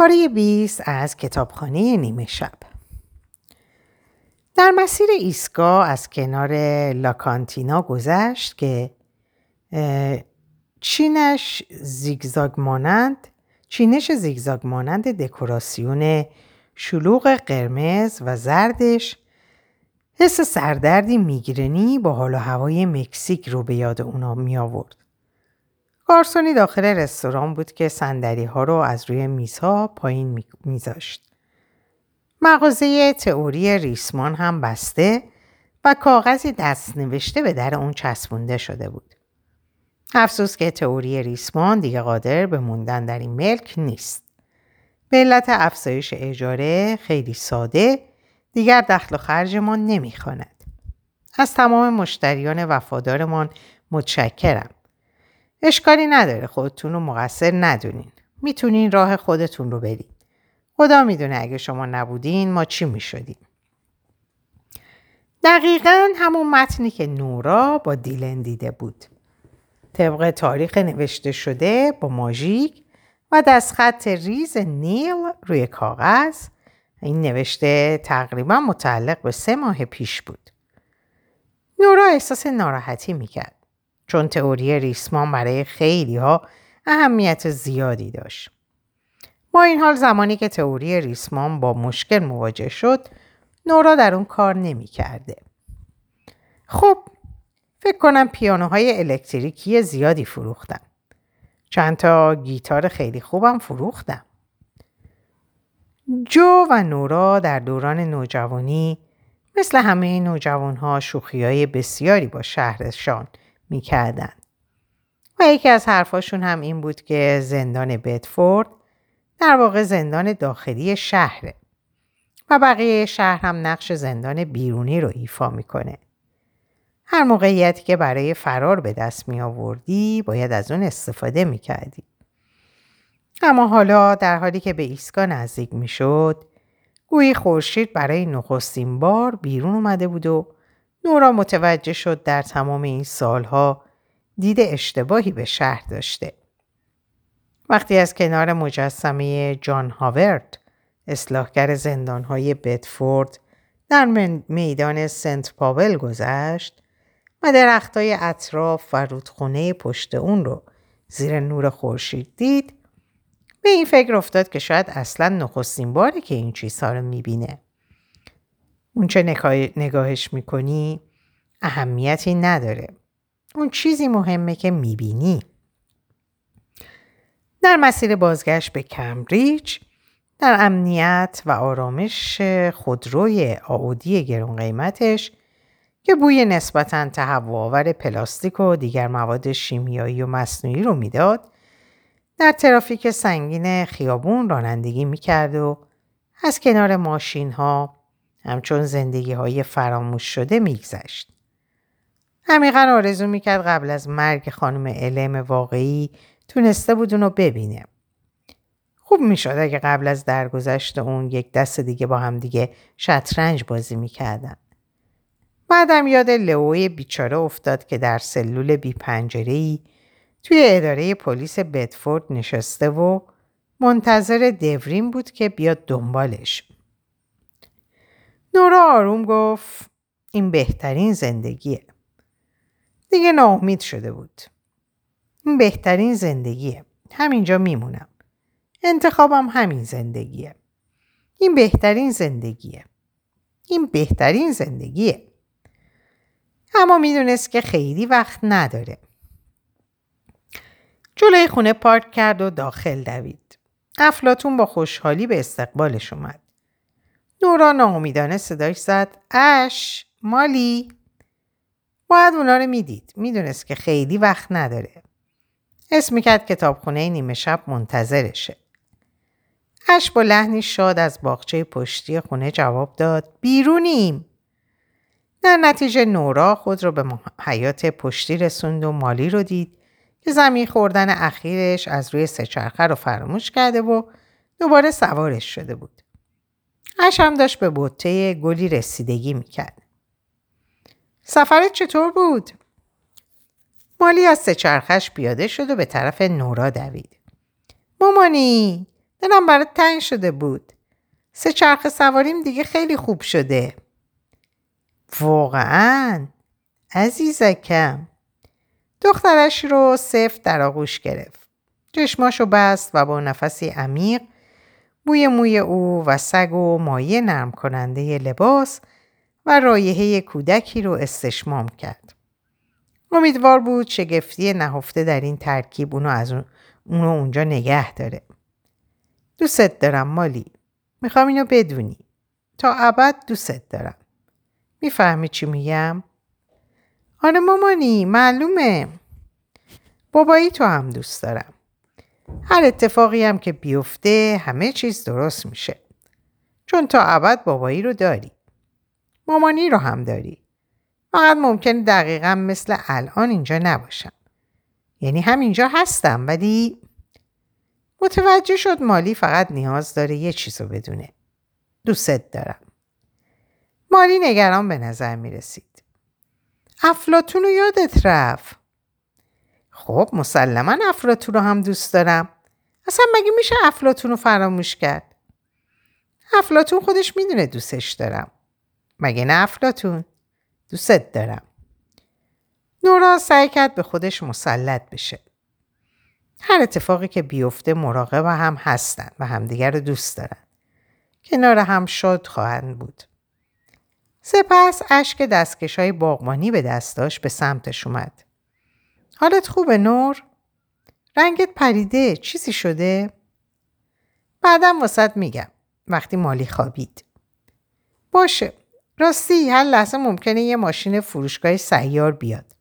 پاره 20 از کتابخانه نیمه شب در مسیر ایستگاه از کنار لاکانتینا گذشت که چینش زیگزاگ مانند چینش زیگزاگ مانند دکوراسیون شلوغ قرمز و زردش حس سردردی میگرنی با حال و هوای مکزیک رو به یاد اونا می آورد. گارسونی داخل رستوران بود که سندری ها رو از روی میزها پایین میذاشت. مغازه تئوری ریسمان هم بسته و کاغذی دست نوشته به در اون چسبونده شده بود. افسوس که تئوری ریسمان دیگه قادر به موندن در این ملک نیست. به علت افزایش اجاره خیلی ساده دیگر دخل و خرجمان نمی‌خواند. از تمام مشتریان وفادارمان متشکرم. اشکالی نداره خودتون رو مقصر ندونین. می‌تونین راه خودتون رو برید. خدا می‌دونه اگه شما نبودین ما چی می‌شدیم. دقیقا همون متنی که نورا با دیلن دیده بود. طبق تاریخ نوشته شده با ماژیک و دستخط ریز نیل روی کاغذ این نوشته تقریبا متعلق به سه ماه پیش بود. نورا احساس ناراحتی می‌کرد چون تئوری ریسمان برای خیلی ها اهمیت زیادی داشت. با این حال زمانی که تئوری ریسمان با مشکل مواجه شد نورا در اون کار نمی کرده. خب فکر کنم پیانوهای الکتریکی زیادی فروختم. چند تا گیتار خیلی خوبم فروختم. جو و نورا در دوران نوجوانی مثل همه نوجوانها شوخی های بسیاری با شهرشان می‌کردن. و یکی از حرفاشون هم این بود که زندان بدفورد در واقع زندان داخلی شهره و بقیه شهر هم نقش زندان بیرونی رو ایفا می‌کنه. هر موقعیتی که برای فرار به دست می آوردی باید از اون استفاده می کردی. اما حالا در حالی که به ایسکا نزدیک می شد گویی خورشید برای نخستین بار بیرون اومده بود و نورا متوجه شد در تمام این سالها دید اشتباهی به شهر داشته. وقتی از کنار مجسمه جان هاورد اصلاحگر زندانهای بدفورد در میدان سنت پاول گذشت و درختای اطراف و رودخونه پشت اون رو زیر نور خورشید دید به این فکر افتاد که شاید اصلا نخستین باره که این چیزها رو می‌بینه. اون چه نگاهش می‌کنی اهمیتی نداره. اون چیزی مهمه که می‌بینی. در مسیر بازگشت به کمبریج در امنیت و آرامش خودروی آودی گرون قیمتش که بوی نسبتا تهوعآور پلاستیک و دیگر مواد شیمیایی و مصنوعی رو می‌داد در ترافیک سنگین خیابون رانندگی می‌کرد و از کنار ماشین ها همچون زندگی های فراموش شده میگذشت. عمیقا آرزو می‌کرد قبل از مرگ خانم علم واقعی تونسته بود اونو ببینه. خوب می‌شد اگه قبل از درگذشت اون یک دست دیگه با هم دیگه شطرنج بازی می‌کردن. بعدم یاد لئوی بیچاره افتاد که در سلول بی پنجره توی اداره پلیس بدفورد نشسته و منتظر دورین بود که بیاد دنبالش. نورا آروم گفت این بهترین زندگیه. دیگه ناامید شده بود. این بهترین زندگیه. همینجا میمونم. انتخابم همین زندگیه. این بهترین زندگیه. این بهترین زندگیه. اما می‌دونست که خیلی وقت نداره. جلوی خونه پارک کرد و داخل دوید. افلاتون با خوشحالی به استقبالش اومد. نورا ناامیدانه صداش زد. اش مالی. باید اونا رو می‌دید. می‌دونست که خیلی وقت نداره. اسم می‌کرد کتابخونه نیمه شب منتظرشه. اش با لحنی شاد از باغچه پشتی خونه جواب داد. بیرونیم. در نتیجه نورا خود رو به حیات پشتی رسوند و مالی رو دید که زمین خوردن اخیرش از روی سهچرخه رو فراموش کرده و دوباره سوارش شده بود. اش هم داشت به بوته گلی رسیدگی می‌کرد. سفرت چطور بود؟ مالی از سهچرخش پیاده شد و به طرف نورا دوید. مامانی دلم برات تنگ شده بود سه چرخ سواریم دیگه خیلی خوب شده واقعا عزیزکم دخترش رو سفت در آغوش گرفت چشماشو بست و با نفسی عمیق بوی موی او و سگ و مایه نرم کننده لباس و رایحه کودکی رو استشمام کرد. امیدوار بود شگفتی نهفته در این ترکیب اونو از اونو اونجا نگه داره. دوست دارم مالی. می‌خوام اینو بدونی. تا ابد دوست دارم. می‌فهمی چی میگم؟ آره مامانی معلومه. بابایی تو هم دوست دارم. هر اتفاقی هم که بیفته همه چیز درست میشه. چون تا ابد بابایی رو داری. مامانی رو هم داری. فقط ممکن دقیقا مثل الان اینجا نباشم. یعنی همینجا هستم ولی متوجه شد مالی فقط نیاز داره یه چیز رو بدونه. دوست دارم. مالی نگران به نظر می رسید. افلاتون رو یادت رفت. خب مسلما افلاتون رو هم دوست دارم. اصلا مگه میشه افلاتون رو فراموش کرد؟ افلاتون خودش می‌دونه دوستش دارم. مگه نه افلاتون؟ دوستت دارم. نورا سعی کرد به خودش مسلط بشه. هر اتفاقی که بیفته مراقب هم هستن و همدیگر رو دوست دارن. کنار هم شاد خواهند بود. سپس اشک دستکش های باغمانی به دستاش به سمتش اومد. حالت خوبه نور؟ رنگت پریده چیزی شده؟ بعدم واسط میگم وقتی مالی خوابید. باشه راستی هر لحظه ممکنه یه ماشین فروشگاه سیار بیاد.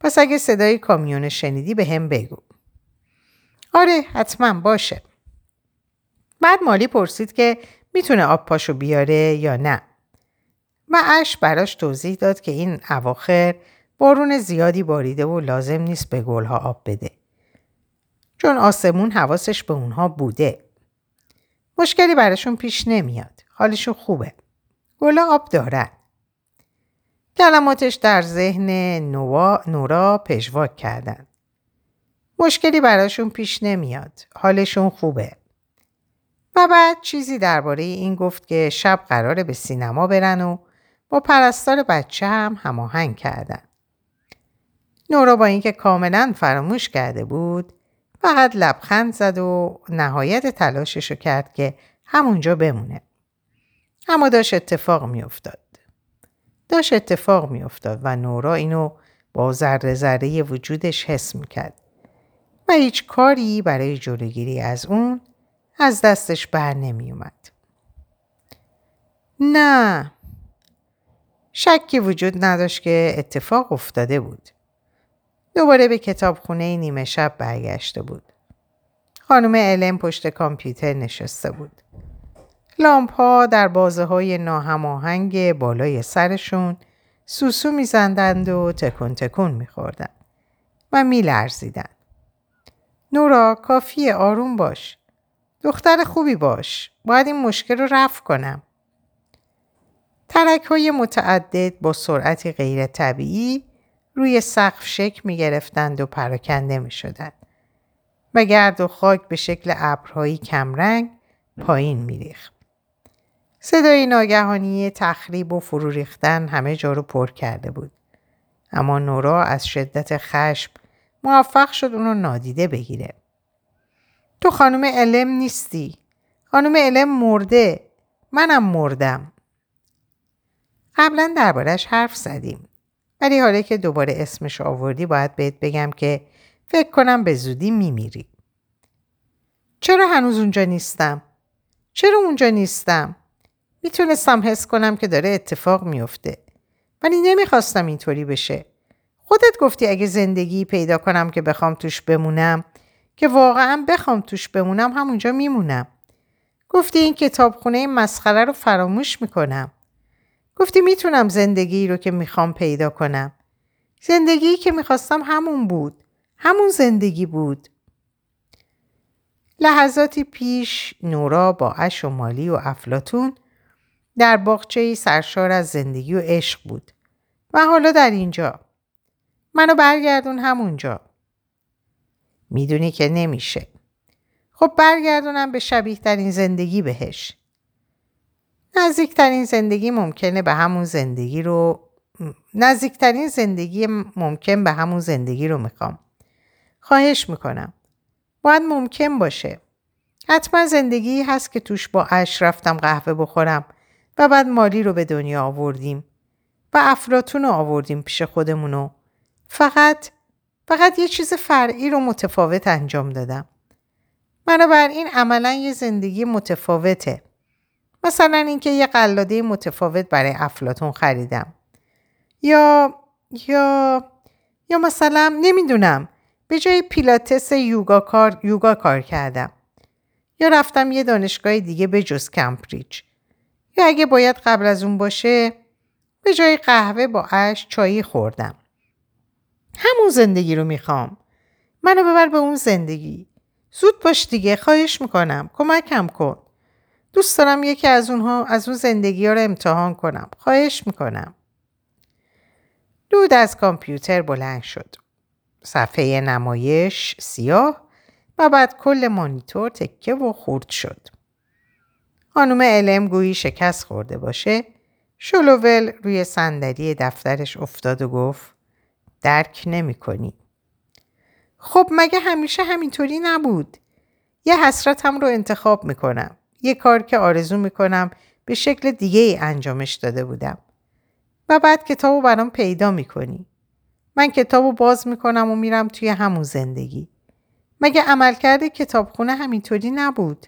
پس اگه صدای کامیون شنیدی به هم بگو. آره حتما باشه. بعد مالی پرسید که می‌تونه آب پاشو بیاره یا نه. و اش براش توضیح داد که این اواخر بارون زیادی باریده و لازم نیست به گلها آب بده. چون آسمون حواسش به اونها بوده. مشکلی براشون پیش نمیاد. حالشون خوبه. گلا آب دارن. کلماتش در ذهن نوا، نورا پژواک کردن. مشکلی براشون پیش نمیاد. حالشون خوبه. و بعد چیزی درباره این گفت که شب قراره به سینما برن و با پرستار بچه هم هماهنگ کردن. نورا با اینکه کاملا فراموش کرده بود فقط لبخند زد و نهایت تلاشش رو کرد که همونجا بمونه. اما داشت اتفاق میافتاد. داشت اتفاق میافتاد و نورا اینو با ذره ذره وجودش حس می‌کرد و هیچ کاری برای جلوگیری از اون از دستش بر نمی اومد. نه شکی وجود نداشت که اتفاق افتاده بود. دوباره به کتابخونه نیمه شب برگشته بود. خانم الم پشت کامپیوتر نشسته بود. لامپ ها در بازه های ناهماهنگ بالای سرشون سوسو میزندند و تکون تکون میخوردند و میلرزیدند. نورا کافی آروم باش. دختر خوبی باش. باید این مشکل رو رفع کنم. ترک های متعدد با سرعتی غیر طبیعی روی سقف شک می گرفتند و پراکنده می شدند و گرد و خاک به شکل ابرهایی کمرنگ پایین می ریخت. صدای ناگهانی تخریب و فرو ریختن همه جا رو پر کرده بود. اما نورا از شدت خشم موفق شد اونو نادیده بگیره. تو خانم علم نیستی. خانم علم مرده. منم مردم. قبلا دربارش حرف زدیم. ولی حالا که دوباره اسمش آوردی باید بهت بگم که فکر کنم به زودی میمیری. چرا هنوز اونجا نیستم؟ چرا اونجا نیستم؟ می‌تونستم حس کنم که داره اتفاق میفته. ولی نمی‌خواستم اینطوری بشه. خودت گفتی اگه زندگی پیدا کنم که بخوام توش بمونم که واقعا بخوام توش بمونم همونجا میمونم. گفتی این کتابخونه مسخره رو فراموش می‌کنم. گفتی می‌تونم زندگی رو که می‌خوام پیدا کنم. زندگی که می‌خواستم همون بود. همون زندگی بود. لحظاتی پیش نورا با اش و مالی و افلاتون در باغچه سرشار از زندگی و عشق بود و حالا در اینجا منو برگردون همونجا می‌دونی که نمیشه خب برگردونم به شبیه ترین زندگی بهش. نزدیکترین زندگی ممکنه به همون زندگی رو نزدیکترین زندگی ممکن به همون زندگی رو می‌خوام. خواهش می‌کنم. باید ممکن باشه. حتما زندگی هست که توش با اش رفتم قهوه بخورم و بعد مالی رو به دنیا آوردیم و افلاتون رو آوردیم پیش خودمونو. فقط فقط یه چیز فرعی رو متفاوت انجام دادم. بنابراین عملا یه زندگی متفاوته. مثلا اینکه یه قلاده متفاوت برای افلاتون خریدم. یا یا یا مثلا نمی‌دونم به جای پیلاتس یوگا کار, یوگا کار کردم. یا رفتم یه دانشگاه دیگه به جز کمپریج. یا اگه باید قبل از اون باشه به جای قهوه با اش چایی خوردم. همون زندگی رو می‌خوام. منو ببر به اون زندگی. زود باش دیگه خواهش می‌کنم. کمکم کن. دوست دارم یکی از اونها از اون زندگی ها رو امتحان کنم. خواهش می‌کنم. دود از کامپیوتر بلند شد. صفحه نمایش سیاه و بعد کل مانیتور تکه و خورد شد. خانم علم گویی شکست خورده باشه شلوول روی صندلی دفترش افتاد و گفت درک نمی کنی. خب مگه همیشه همینطوری نبود؟ یه حسرتم رو انتخاب می‌کنم. یه کار که آرزو می‌کنم به شکل دیگه ای انجامش داده بودم. و بعد کتابو برام پیدا می‌کنی. من کتابو باز می‌کنم و میرم توی همون زندگی. مگه عملکرد کتابخونه همینطوری نبود؟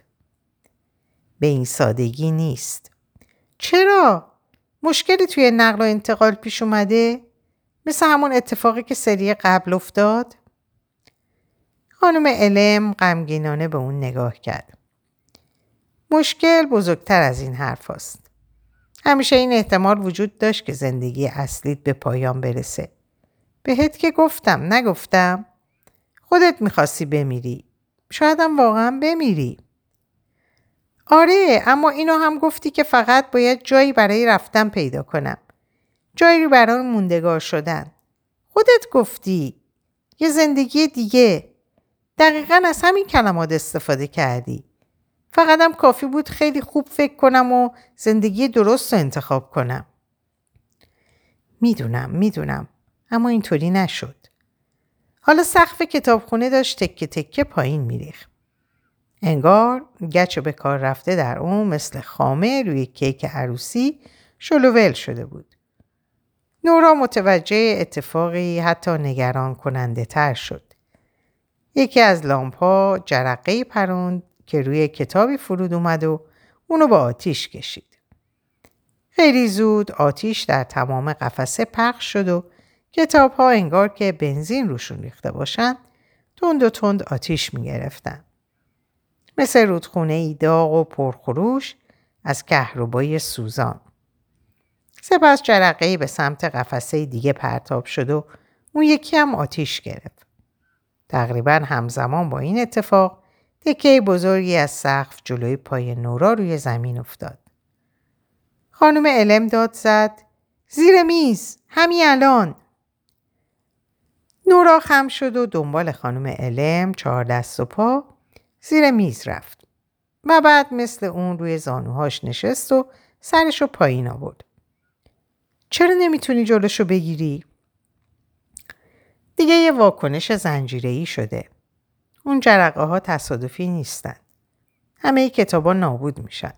به این سادگی نیست. چرا؟ مشکلی توی نقل و انتقال پیش اومده؟ مثل همون اتفاقی که سری قبل افتاد؟ خانم علم غمگینانه به اون نگاه کرد. مشکل بزرگتر از این حرف است. همیشه این احتمال وجود داشت که زندگی اصلیت به پایان برسه. بهت که گفتم نگفتم؟ خودت می‌خواستی بمیری. شایدم واقعا بمیری. آره اما اینو هم گفتی که فقط باید جایی برای رفتن پیدا کنم. جایی برای موندگار شدن. خودت گفتی. یه زندگی دیگه. دقیقا از همین کلمات استفاده کردی. فقط هم کافی بود خیلی خوب فکر کنم و زندگی درست رو انتخاب کنم. می‌دونم می‌دونم اما اینطوری نشد. حالا سقف کتابخونه داشت تکه تکه پایین میریخ. انگار گچ به کار رفته در اون مثل خامه روی کیک عروسی شلوول شده بود. نورا متوجه اتفاقی حتی نگران کننده تر شد. یکی از لامپا جرقه پروند که روی کتابی فرود اومد و اونو با آتیش کشید. خیلی زود آتیش در تمام قفسه پخش شد و کتاب ها انگار که بنزین روشون ریخته باشند تند و تند آتیش می گرفتن. مثل رودخونه ای داغ و پرخروش از کهربای سوزان. سپس جرقه به سمت قفسه دیگه پرتاب شد و اون یکی هم آتیش گرفت. تقریبا همزمان با این اتفاق تکه بزرگی از سقف جلوی پای نورا روی زمین افتاد. خانم علم داد زد زیر میز همین الان نورا خم شد و دنبال خانم علم چهار دست و پا زیر میز رفت و بعد مثل اون روی زانوهاش نشست و سرشو پایین آورد. چرا نمی‌تونی جلوشو بگیری؟ دیگه یه واکنش زنجیره‌ای شده. اون جرقه ها تصادفی نیستن. همه کتابا نابود میشن.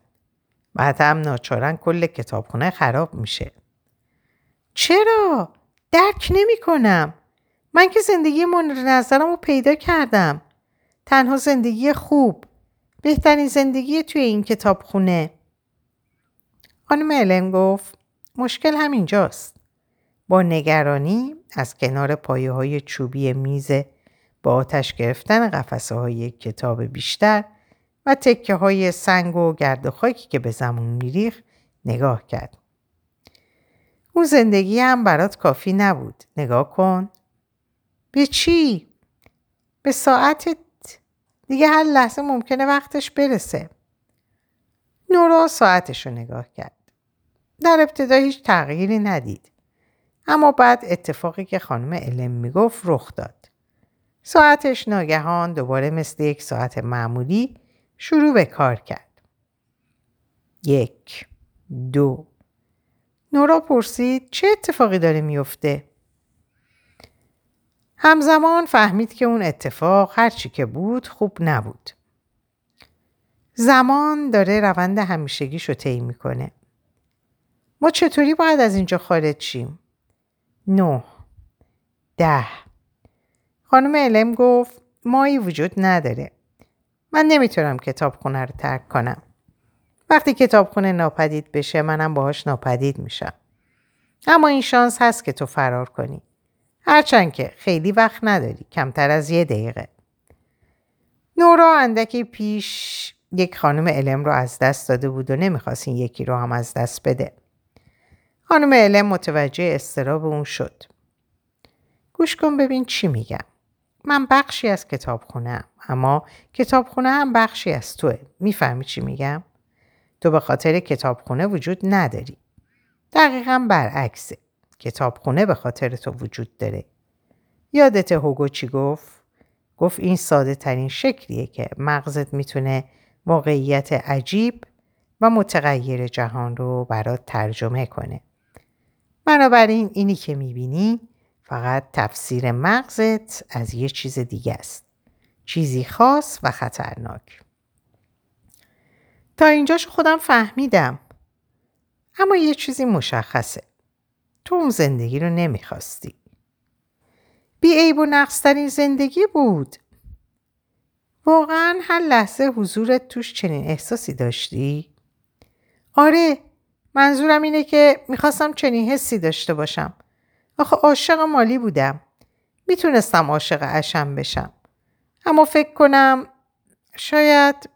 بعد هم ناچارن کل کتابخونه خراب میشه. چرا؟ درک نمی کنم. من که زندگی من نظرم رو پیدا کردم. تنها زندگی خوب. بهترین زندگی توی این کتابخونه. خانم علم گفت مشکل همینجاست. با نگرانی از کنار پایه های چوبی میز با آتش گرفتن قفسه های کتاب بیشتر و تکه های سنگ و گرد و خاکی که به زمون میریخ نگاه کرد. اون زندگی هم برات کافی نبود. نگاه کن. به چی؟ به ساعت دیگه هر لحظه ممکنه وقتش برسه. نورا ساعتش رو نگاه کرد. در ابتدا هیچ تغییری ندید. اما بعد اتفاقی که خانم علم می‌گفت رخ داد. ساعتش ناگهان دوباره مثل یک ساعت معمولی شروع به کار کرد. یک دو نورا پرسید چه اتفاقی داره میفته؟ همزمان فهمید که اون اتفاق هرچی که بود خوب نبود. زمان داره روند همیشگیشو طی می‌کنه. ما چطوری باید از اینجا خارج شیم؟ نه ده خانم علم گفت مایی وجود نداره. من نمی‌تونم کتابخونه رو ترک کنم. وقتی کتابخونه ناپدید بشه منم باهاش ناپدید میشم. اما این شانس هست که تو فرار کنی. هرچند که خیلی وقت نداری. کمتر از یه دقیقه. نورا اندکی پیش یک خانم علم رو از دست داده بود و نمی‌خواست این یکی رو هم از دست بده. خانم علم متوجه استراب اون شد. گوش کن ببین چی میگم. من بخشی از کتابخونه اما کتابخونه هم بخشی از توه. می‌فهمی چی میگم؟ تو به خاطر کتابخونه وجود نداری. دقیقا برعکسه. کتابخونه به خاطر تو وجود داره. یادت هوگو چی گفت؟ گفت این ساده ترین شکلیه که مغزت می‌تونه واقعیت عجیب و متغیر جهان رو برات ترجمه کنه. بنابراین اینی که می‌بینی فقط تفسیر مغزت از یه چیز دیگه است. چیزی خاص و خطرناک. تا اینجاش خودم فهمیدم. اما یه چیزی مشخصه. تو اون زندگی رو نمی‌خواستی. بی عیب و نقصترین زندگی بود. واقعا هر لحظه حضورت توش چنین احساسی داشتی؟ آره منظورم اینه که می‌خواستم چنین حسی داشته باشم. آخه عاشق مالی بودم. می‌تونستم عاشق اشم بشم. اما فکر کنم شاید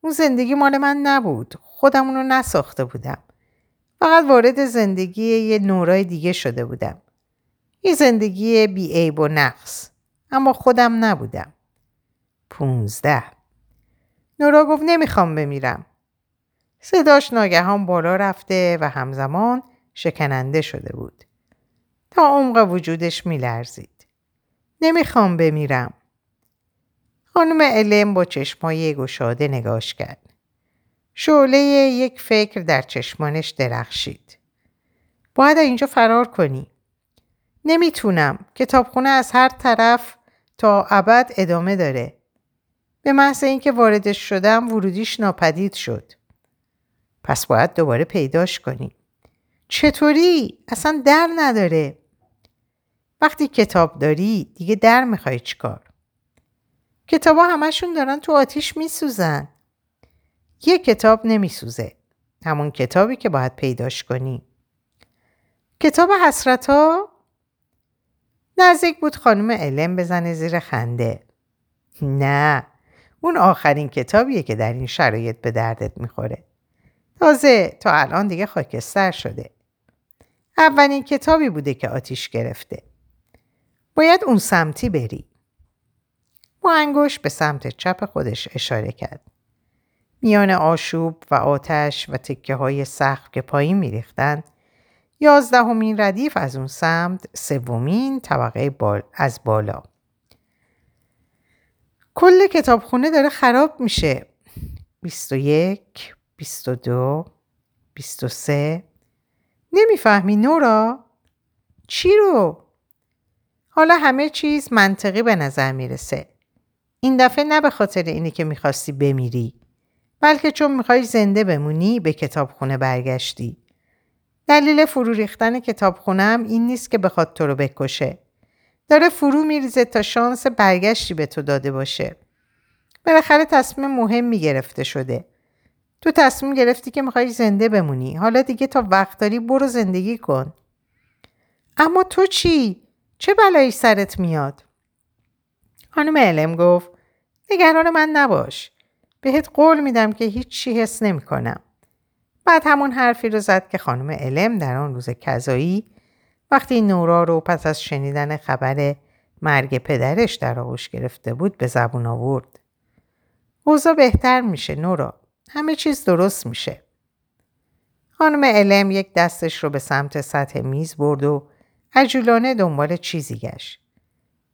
اون زندگی مال من نبود. خودم اونو نساخته بودم. فقط وارد زندگی یه نورای دیگه شده بودم. یه زندگی بی عیب و نقص. اما خودم نبودم. پونزده نورا گفت نمی‌خوام بمیرم. صداش ناگهان بالا رفته و همزمان شکننده شده بود. تا عمق وجودش میلرزید. نمی‌خوام بمیرم. خانم علم با چشمای گشاده نگاش کرد. شعله یک فکر در چشمانش درخشید. باید اینجا فرار کنی. نمی‌تونم. کتابخونه از هر طرف تا ابد ادامه داره. به محض اینکه واردش شدم ورودیش ناپدید شد. پس باید دوباره پیداش کنی. چطوری؟ اصلا در نداره. وقتی کتاب داری دیگه در می‌خوای چیکار؟ کتابا همشون دارن تو آتیش میسوزن. یه کتاب نمیسوزه. همون کتابی که باید پیداش کنی. کتاب حسرت ها؟ نزدیک بود خانم علم بزنه زیر خنده. نه اون آخرین کتابیه که در این شرایط به دردت می‌خوره. تازه تا الان دیگه خاکستر شده. اولین کتابی بوده که آتیش گرفته. باید اون سمتی بری. با انگوش به سمت چپ خودش اشاره کرد. میان آشوب و آتش و تکه های سخت که پایین میریختند یازدهمین ردیف از اون سمت سومین طبقه بال از بالا. کل کتابخونه داره خراب میشه. 21 22 23 نمی‌فهمی نورا؟ چی رو؟ حالا همه چیز منطقی به نظر می‌رسه این دفعه نه به خاطر اینی که می‌خواستی بمیری بلکه چون می‌خوای زنده بمونی به کتابخونه برگشتی دلیل فرو ریختن کتابخونه هم این نیست که بخواد تو رو بکشه داره فرو میریزه تا شانس برگشتی به تو داده باشه. بالاخره تصمیم مهم گرفته شده. تو تصمیم گرفتی که می‌خوای زنده بمونی. حالا دیگه تا وقت داری برو زندگی کن. اما تو چی؟ چه بلایی سرت میاد؟ خانم علم گفت نگران من نباش. بهت قول میدم که هیچ چی حس نمی کنم. بعد همون حرفی رو زد که خانم علم در آن روز کذایی وقتی نورا رو پس از شنیدن خبر مرگ پدرش در آغوش گرفته بود به زبون آورد. اوضاع بهتر میشه نورا. همه چیز درست میشه. خانم علم یک دستش رو به سمت سطح میز برد و عجولانه دنبال چیزی گشت.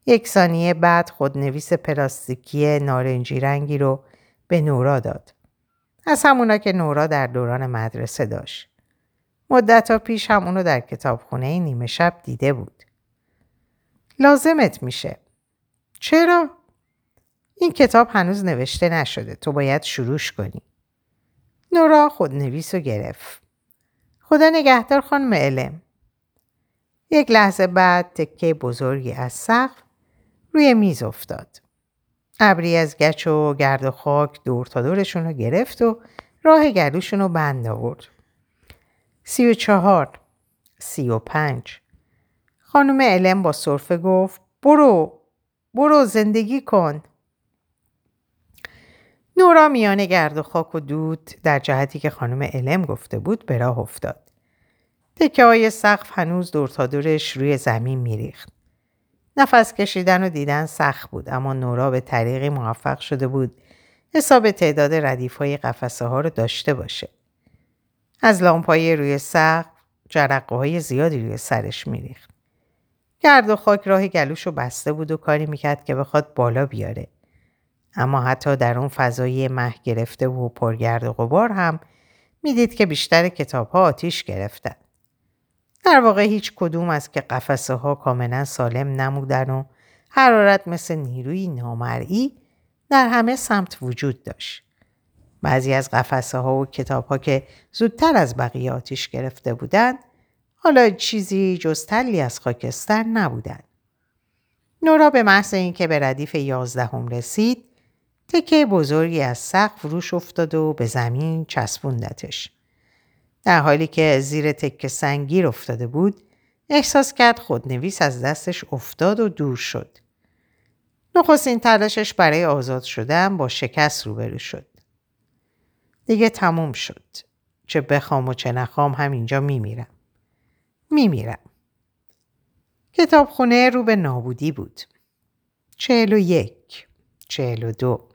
یک ثانیه بعد خودنویس پلاستیکی نارنجی رنگی رو به نورا داد. از همونا که نورا در دوران مدرسه داشت. مدت پیش هم اونو در کتابخونه نیمه شب دیده بود. لازمت میشه. چرا؟ این کتاب هنوز نوشته نشده. تو باید شروعش کنی. نورا خودنویس رو گرفت. خدا نگهدار خانم علم. یک لحظه بعد تکه بزرگی از سقف روی میز افتاد. ابری از گچ و گرد و خاک دور تا دورشون رو گرفت و راه گلوشون رو بند آورد. سی و چهار سی و پنج خانم علم با صرفه گفت برو برو زندگی کن نورا میان گرد و خاک و دود در جهتی که خانم علم گفته بود به راه افتاد. تکه های سقف هنوز دور تا دورش روی زمین میریخت. نفس کشیدن و دیدن سخت بود اما نورا به طریقی موفق شده بود حساب تعداد ردیف های قفسه ها رو داشته باشه. از لامپای روی سقف جرقه های زیادی روی سرش میریخت. گرد و خاک راه گلوش رو بسته بود و کاری می‌کرد که بخواد بالا بیاره. اما حتی در اون فضای مه گرفته و پرگرد و غبار هم می‌دید که بیشتر کتاب ها آتیش گرفتن. در واقع هیچ کدوم از که قفسه ها کاملا سالم نمودن و حرارت مثل نیروی نامرئی در همه سمت وجود داشت. بعضی از قفسه ها و کتاب ها که زودتر از بقیه آتیش گرفته بودند حالا چیزی جز تلی از خاکستر نبودند. نورا به محض اینکه به ردیف یازدهم رسید تکه بزرگی از سقف روش افتاد و به زمین چسبوندتش. در حالی که زیر تکه سنگیر افتاده بود احساس کرد خودنویس از دستش افتاد و دور شد. نخستین تلاشش برای آزاد شدن با شکست روبرو شد. دیگه تموم شد. چه بخوام و چه نخوام همینجا میمیرم. میمیرم. کتابخونه رو به نابودی بود. چهل و یک. چهل و دو.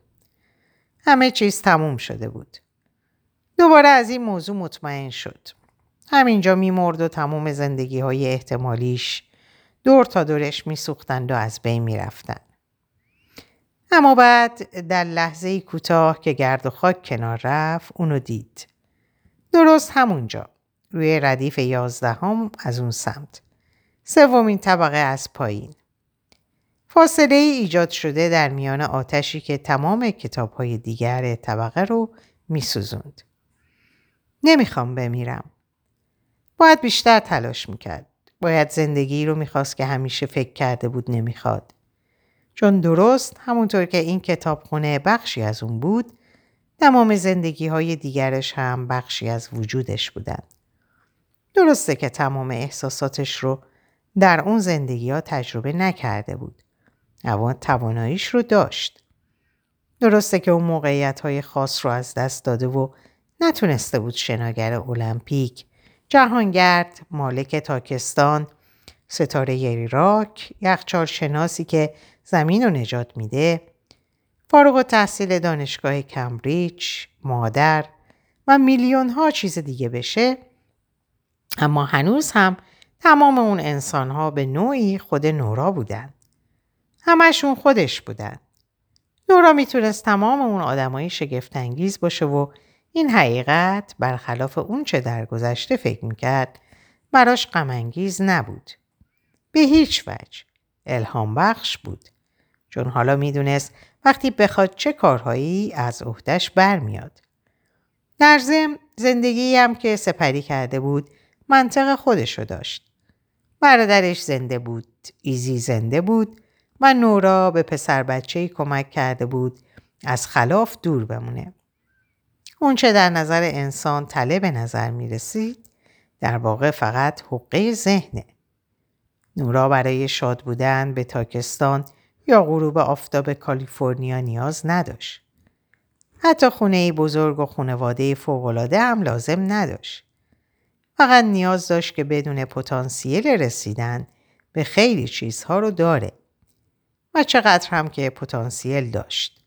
همه چیز تموم شده بود. دوباره از این موضوع مطمئن شد. همینجا میمرد و تمام زندگی های احتمالیش دور تا دورش میسوختند و از بین می‌رفتند. اما بعد در لحظه کوتاه که گرد و خاک کنار رفت اونو دید. درست همونجا روی ردیف یازدهم از اون سمت. سومین طبقه از پایین. فاصله ای ایجاد شده در میان آتشی که تمام کتاب های دیگر طبقه رو میسوزوند. نمی‌خوام بمیرم. باید بیشتر تلاش می‌کرد. باید زندگی رو می‌خواست که همیشه فکر کرده بود نمی‌خواد. چون درست همونطور که این کتابخونه بخشی از اون بود تمام زندگی های دیگرش هم بخشی از وجودش بودن. درسته که تمام احساساتش رو در اون زندگی ها تجربه نکرده بود. اما تواناییش رو داشت. درسته که اون موقعیت های خاص رو از دست داده و نتونسته بود شناگر المپیک، جهانگرد، مالک تاکستان، ستاره راک، یخچال شناسی که زمین رو نجات میده، فارغ تحصیل دانشگاه کمبریج، مادر و میلیون ها چیز دیگه بشه اما هنوز هم تمام اون انسان ها به نوعی خود نورا بودن. همشون خودش بودن. نورا می‌تونست تمام اون آدمایی شگفتانگیز باشه و این حقیقت برخلاف اون چه در گذشته فکر می‌کرد براش غمانگیز نبود. به هیچ وجه الهام بخش بود. چون حالا می‌دونست وقتی بخواد چه کارهایی از عهدهش برمیاد. در ضمن زندگی هم که سپری کرده بود منطق خودشو داشت. برادرش زنده بود، ایزی زنده بود و نورا به پسر بچه کمک کرده بود از خلاف دور بمونه. اون چه در نظر انسان تله به نظر می رسید در واقع فقط حقه ذهنه. نورا برای شاد بودن به تاکستان یا غروب آفتاب کالیفرنیا نیاز نداشت. حتی خونه بزرگ و خانواده فوقالعاده هم لازم نداشت. فقط نیاز داشت که بدون پتانسیل رسیدن به خیلی چیزها رو داره. و چقدر هم که پتانسیل داشت.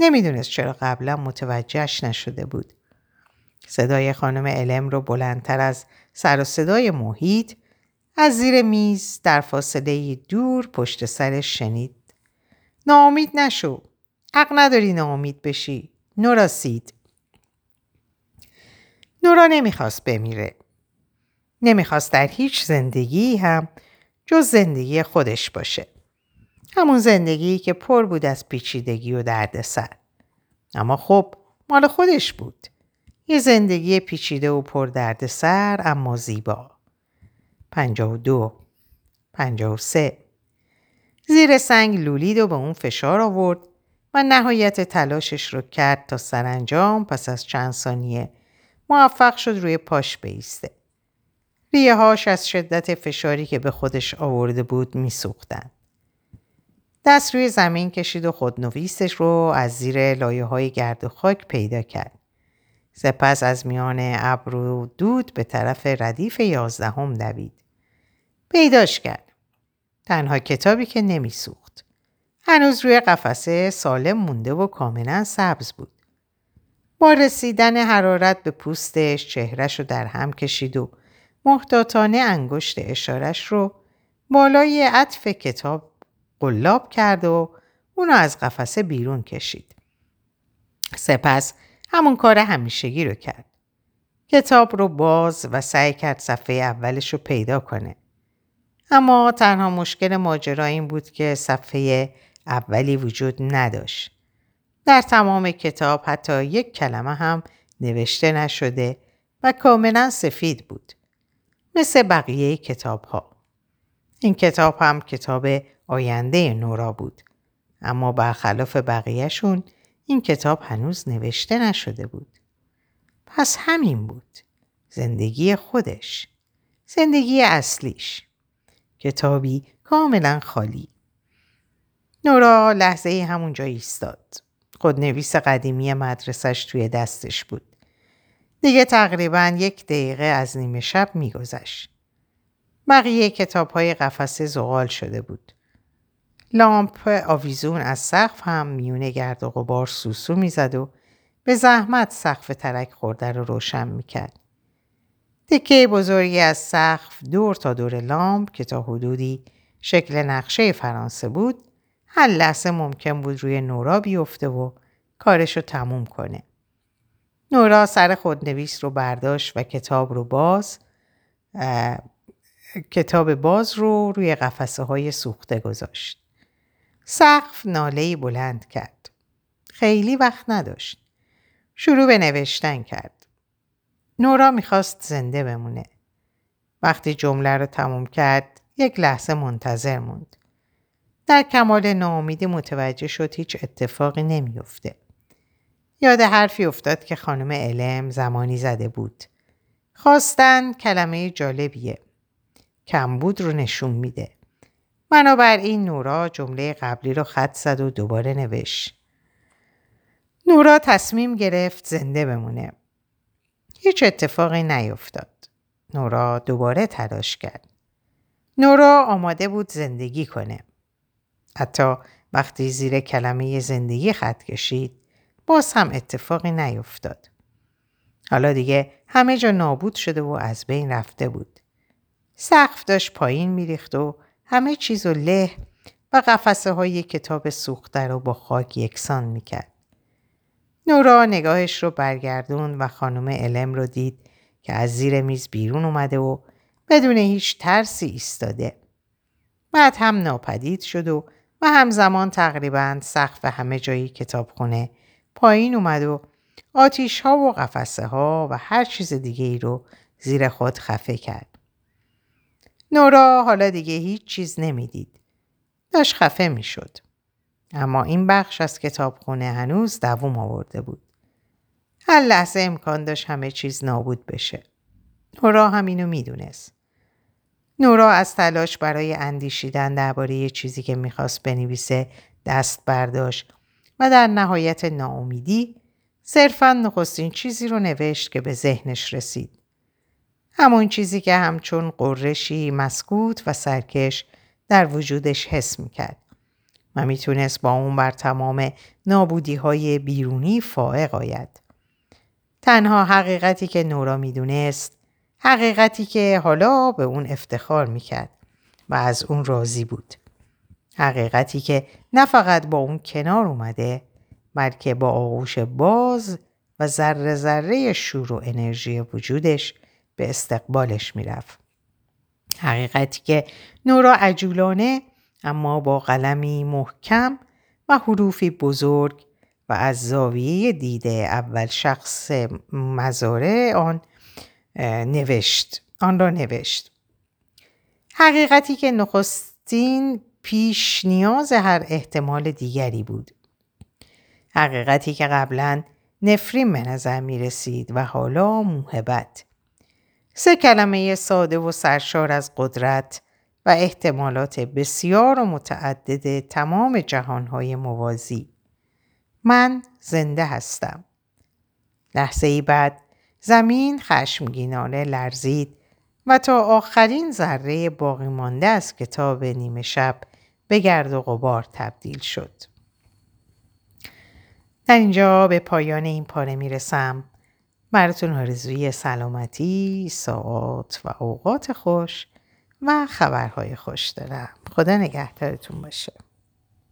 نمی‌دونست چرا قبلا متوجهش نشده بود. صدای خانم علم رو بلندتر از سر و صدای محیط از زیر میز در فاصله دور پشت سرش شنید. ناامید نشو. حق نداری ناامید بشی. نورا سید. نورا نمی‌خواست بمیره. نمی‌خواست در هیچ زندگی هم جز زندگی خودش باشه. همون زندگی که پر بود از پیچیدگی و دردسر. اما خب مال خودش بود. یه زندگی پیچیده و پر دردسر اما زیبا. پنجاه و دو. پنجاه و سه. زیر سنگ لولید و به اون فشار آورد و نهایت تلاشش رو کرد تا سرانجام پس از چند ثانیه موفق شد روی پاش بیسته. ریه هاش از شدت فشاری که به خودش آورده بود میسوختند. دست روی زمین کشید و خودنویسش رو از زیر لایه های گرد و خاک پیدا کرد. سپس از میان ابر و دود به طرف ردیف یازدهم دوید. پیداش کرد. تنها کتابی که نمیسوخت. هنوز روی قفسه سالم مونده و کاملا سبز بود. با رسیدن حرارت به پوستش چهرش رو در هم کشید و محتاطانه انگشت اشارش رو بالای عطف کتاب قلاب کرد و اونو از قفسه بیرون کشید. سپس همون کار همیشگی رو کرد. کتاب رو باز و سعی کرد صفحه اولش رو پیدا کنه. اما تنها مشکل ماجرا این بود که صفحه اولی وجود نداشت. در تمام کتاب حتی یک کلمه هم نوشته نشده و کاملا سفید بود. مثل بقیه کتاب ها. این کتاب هم کتاب آینده نورا بود. اما برخلاف بقیهشون این کتاب هنوز نوشته نشده بود. پس همین بود. زندگی خودش. زندگی اصلیش. کتابی کاملا خالی. نورا لحظه همونجا ایستاد. خودنویس قدیمی مدرسش توی دستش بود. دیگه تقریبا یک دقیقه از نیمه شب میگذشت. بقیه کتاب های قفسه زغال شده بود. لامپ آویزون از سقف هم میونه گرد و غبار سوسو می‌زد و به زحمت سقف ترک خورده رو روشن می‌کرد. تکه بزرگی از سقف دور تا دور لامپ که تا حدودی شکل نقشه فرانسه بود هر لحظه ممکن بود روی نورا بیفته و کارش تموم کنه. نورا سر خودنویس رو برداشت و کتاب رو باز کتاب باز رو روی قفسه های سوخته گذاشت. سقف ناله بلند کرد. خیلی وقت نداشت. شروع به نوشتن کرد. نورا می‌خواست زنده بمونه. وقتی جمله رو تموم کرد یک لحظه منتظر موند. در کمال ناامیدی متوجه شد هیچ اتفاقی نمیافته. یاد حرفی افتاد که خانم علم زمانی زده بود. خواستن کلمه جالبیه. کمبود رو نشون میده. بنابراین نورا جمله قبلی رو خط زد و دوباره نوشت. نورا تصمیم گرفت زنده بمونه. هیچ اتفاقی نیفتاد. نورا دوباره تلاش کرد. نورا آماده بود زندگی کنه. حتی وقتی زیر کلمه زندگی خط کشید باز هم اتفاقی نیفتاد. حالا دیگه همه جا نابود شده و از بین رفته بود. سقف داشت پایین میریخت و همه چیز و له و قفسه های کتاب سوخته رو با خاک یکسان می‌کرد. نورا نگاهش رو برگردون و خانم علم رو دید که از زیر میز بیرون اومده و بدون هیچ ترسی ایستاده. بعد هم ناپدید شد و و همزمان تقریبا سقف همه جایی کتابخونه پایین اومد و آتیش ها و قفسه ها و هر چیز دیگه ای رو زیر خود خفه کرد. نورا حالا دیگه هیچ چیز نمی‌دید. داشت خفه می‌شد. اما این بخش از کتابخونه هنوز دووم آورده بود. هر لحظه امکان داشت همه چیز نابود بشه. نورا همینو می‌دونست. نورا از تلاش برای اندیشیدن درباره چیزی که می‌خواست بنویسه دست برداشت و در نهایت ناامیدی صرفا نخستین چیزی رو نوشت که به ذهنش رسید. همون چیزی که همچون قرشی مسکوت و سرکش در وجودش حس می‌کرد و می‌تونست با اون بر تمام نابودی های بیرونی فائق آید. تنها حقیقتی که نورا می‌دونست حقیقتی که حالا به اون افتخار می‌کرد و از اون راضی بود. حقیقتی که نه فقط با اون کنار اومده بلکه با آغوش باز و ذره ذره شور و انرژی وجودش به استقبالش می‌رفت. حقیقتی که نورا عجولانه اما با قلمی محکم و حروفی بزرگ و از زاویه دیده اول شخص مزاره آن نوشت. آن را نوشت. حقیقتی که نخستین پیش نیاز هر احتمال دیگری بود. حقیقتی که قبلا نفرین به نظر می رسید و حالا موهبت. سه کلمه ساده و سرشار از قدرت و احتمالات بسیار و متعدد تمام جهانهای موازی من زنده هستم لحظه ای بعد زمین خشمگینانه لرزید و تا آخرین ذره باقی مانده از کتاب نیمه شب به گرد و غبار تبدیل شد. در اینجا به پایان این پاره می‌رسم. براتون آرزوی سلامتی، ساعت و اوقات خوش و خبرهای خوش دارم. خدا نگهدارتون باشه.